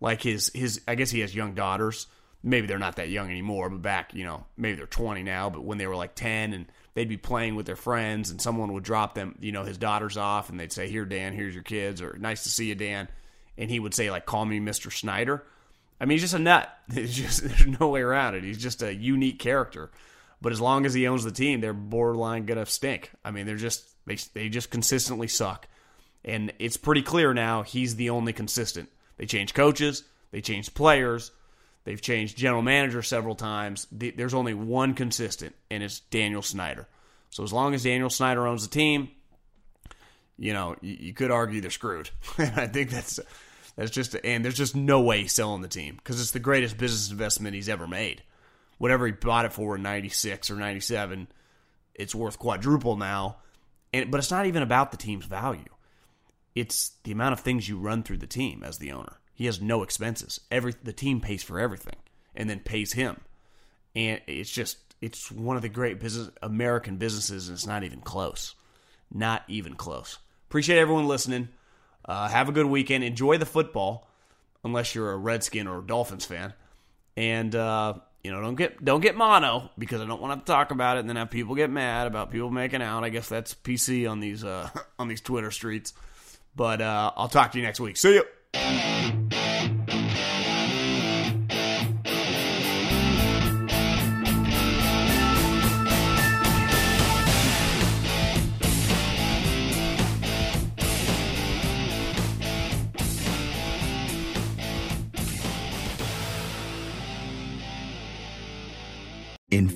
Like his his I guess he has young daughters maybe they're not that young anymore, but back, you know, maybe they're 20 now, but when they were like 10 and they'd be playing with their friends and someone would drop them, you know, his daughters off and they'd say, Here, Dan, here's your kids, or nice to see you, Dan. And he would say, like, call me Mr. Snyder. I mean, he's just a nut. It's just, there's no way around it. He's just a unique character. But as long as he owns the team, they're borderline to stink. I mean, they're just, they, they just consistently suck. And it's pretty clear now he's the only consistent. They change coaches, they change players, they've changed general manager several times. There's only one consistent, and it's Daniel Snyder. So as long as Daniel Snyder owns the team, you know, you, could argue they're screwed. I think that's that's just and there's just no way he's selling the team because it's the greatest business investment he's ever made. Whatever he bought it for in '96 or '97, it's worth quadruple now. And but it's not even about the team's value. It's the amount of things you run through the team as the owner. He has no expenses. Every the team pays for everything and then pays him. And it's just it's one of the great business American businesses and it's not even close. Not even close. Appreciate everyone listening. Uh, have a good weekend. Enjoy the football, unless you're a Redskin or a Dolphins fan. And uh, you know, don't get don't get mono because I don't want to talk about it and then have people get mad about people making out. I guess that's PC on these uh, on these Twitter streets. But uh, I'll talk to you next week. See you.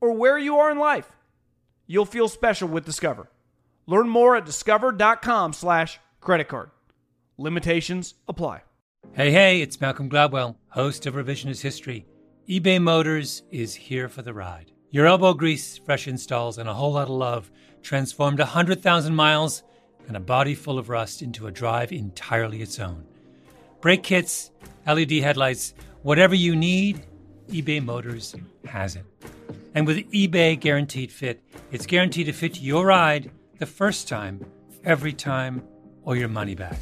or where you are in life, you'll feel special with Discover. Learn more at discover.com slash credit card. Limitations apply. Hey, hey, it's Malcolm Gladwell, host of Revisionist History. eBay Motors is here for the ride. Your elbow grease, fresh installs, and a whole lot of love transformed 100,000 miles and a body full of rust into a drive entirely its own. Brake kits, LED headlights, whatever you need, eBay Motors has it. And with eBay Guaranteed Fit, it's guaranteed to fit your ride the first time, every time, or your money back.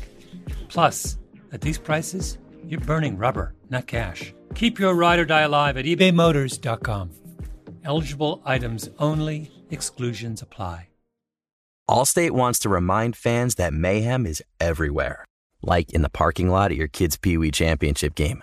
Plus, at these prices, you're burning rubber, not cash. Keep your ride or die alive at ebaymotors.com. Eligible items only, exclusions apply. Allstate wants to remind fans that mayhem is everywhere, like in the parking lot at your kid's Pee Wee Championship game.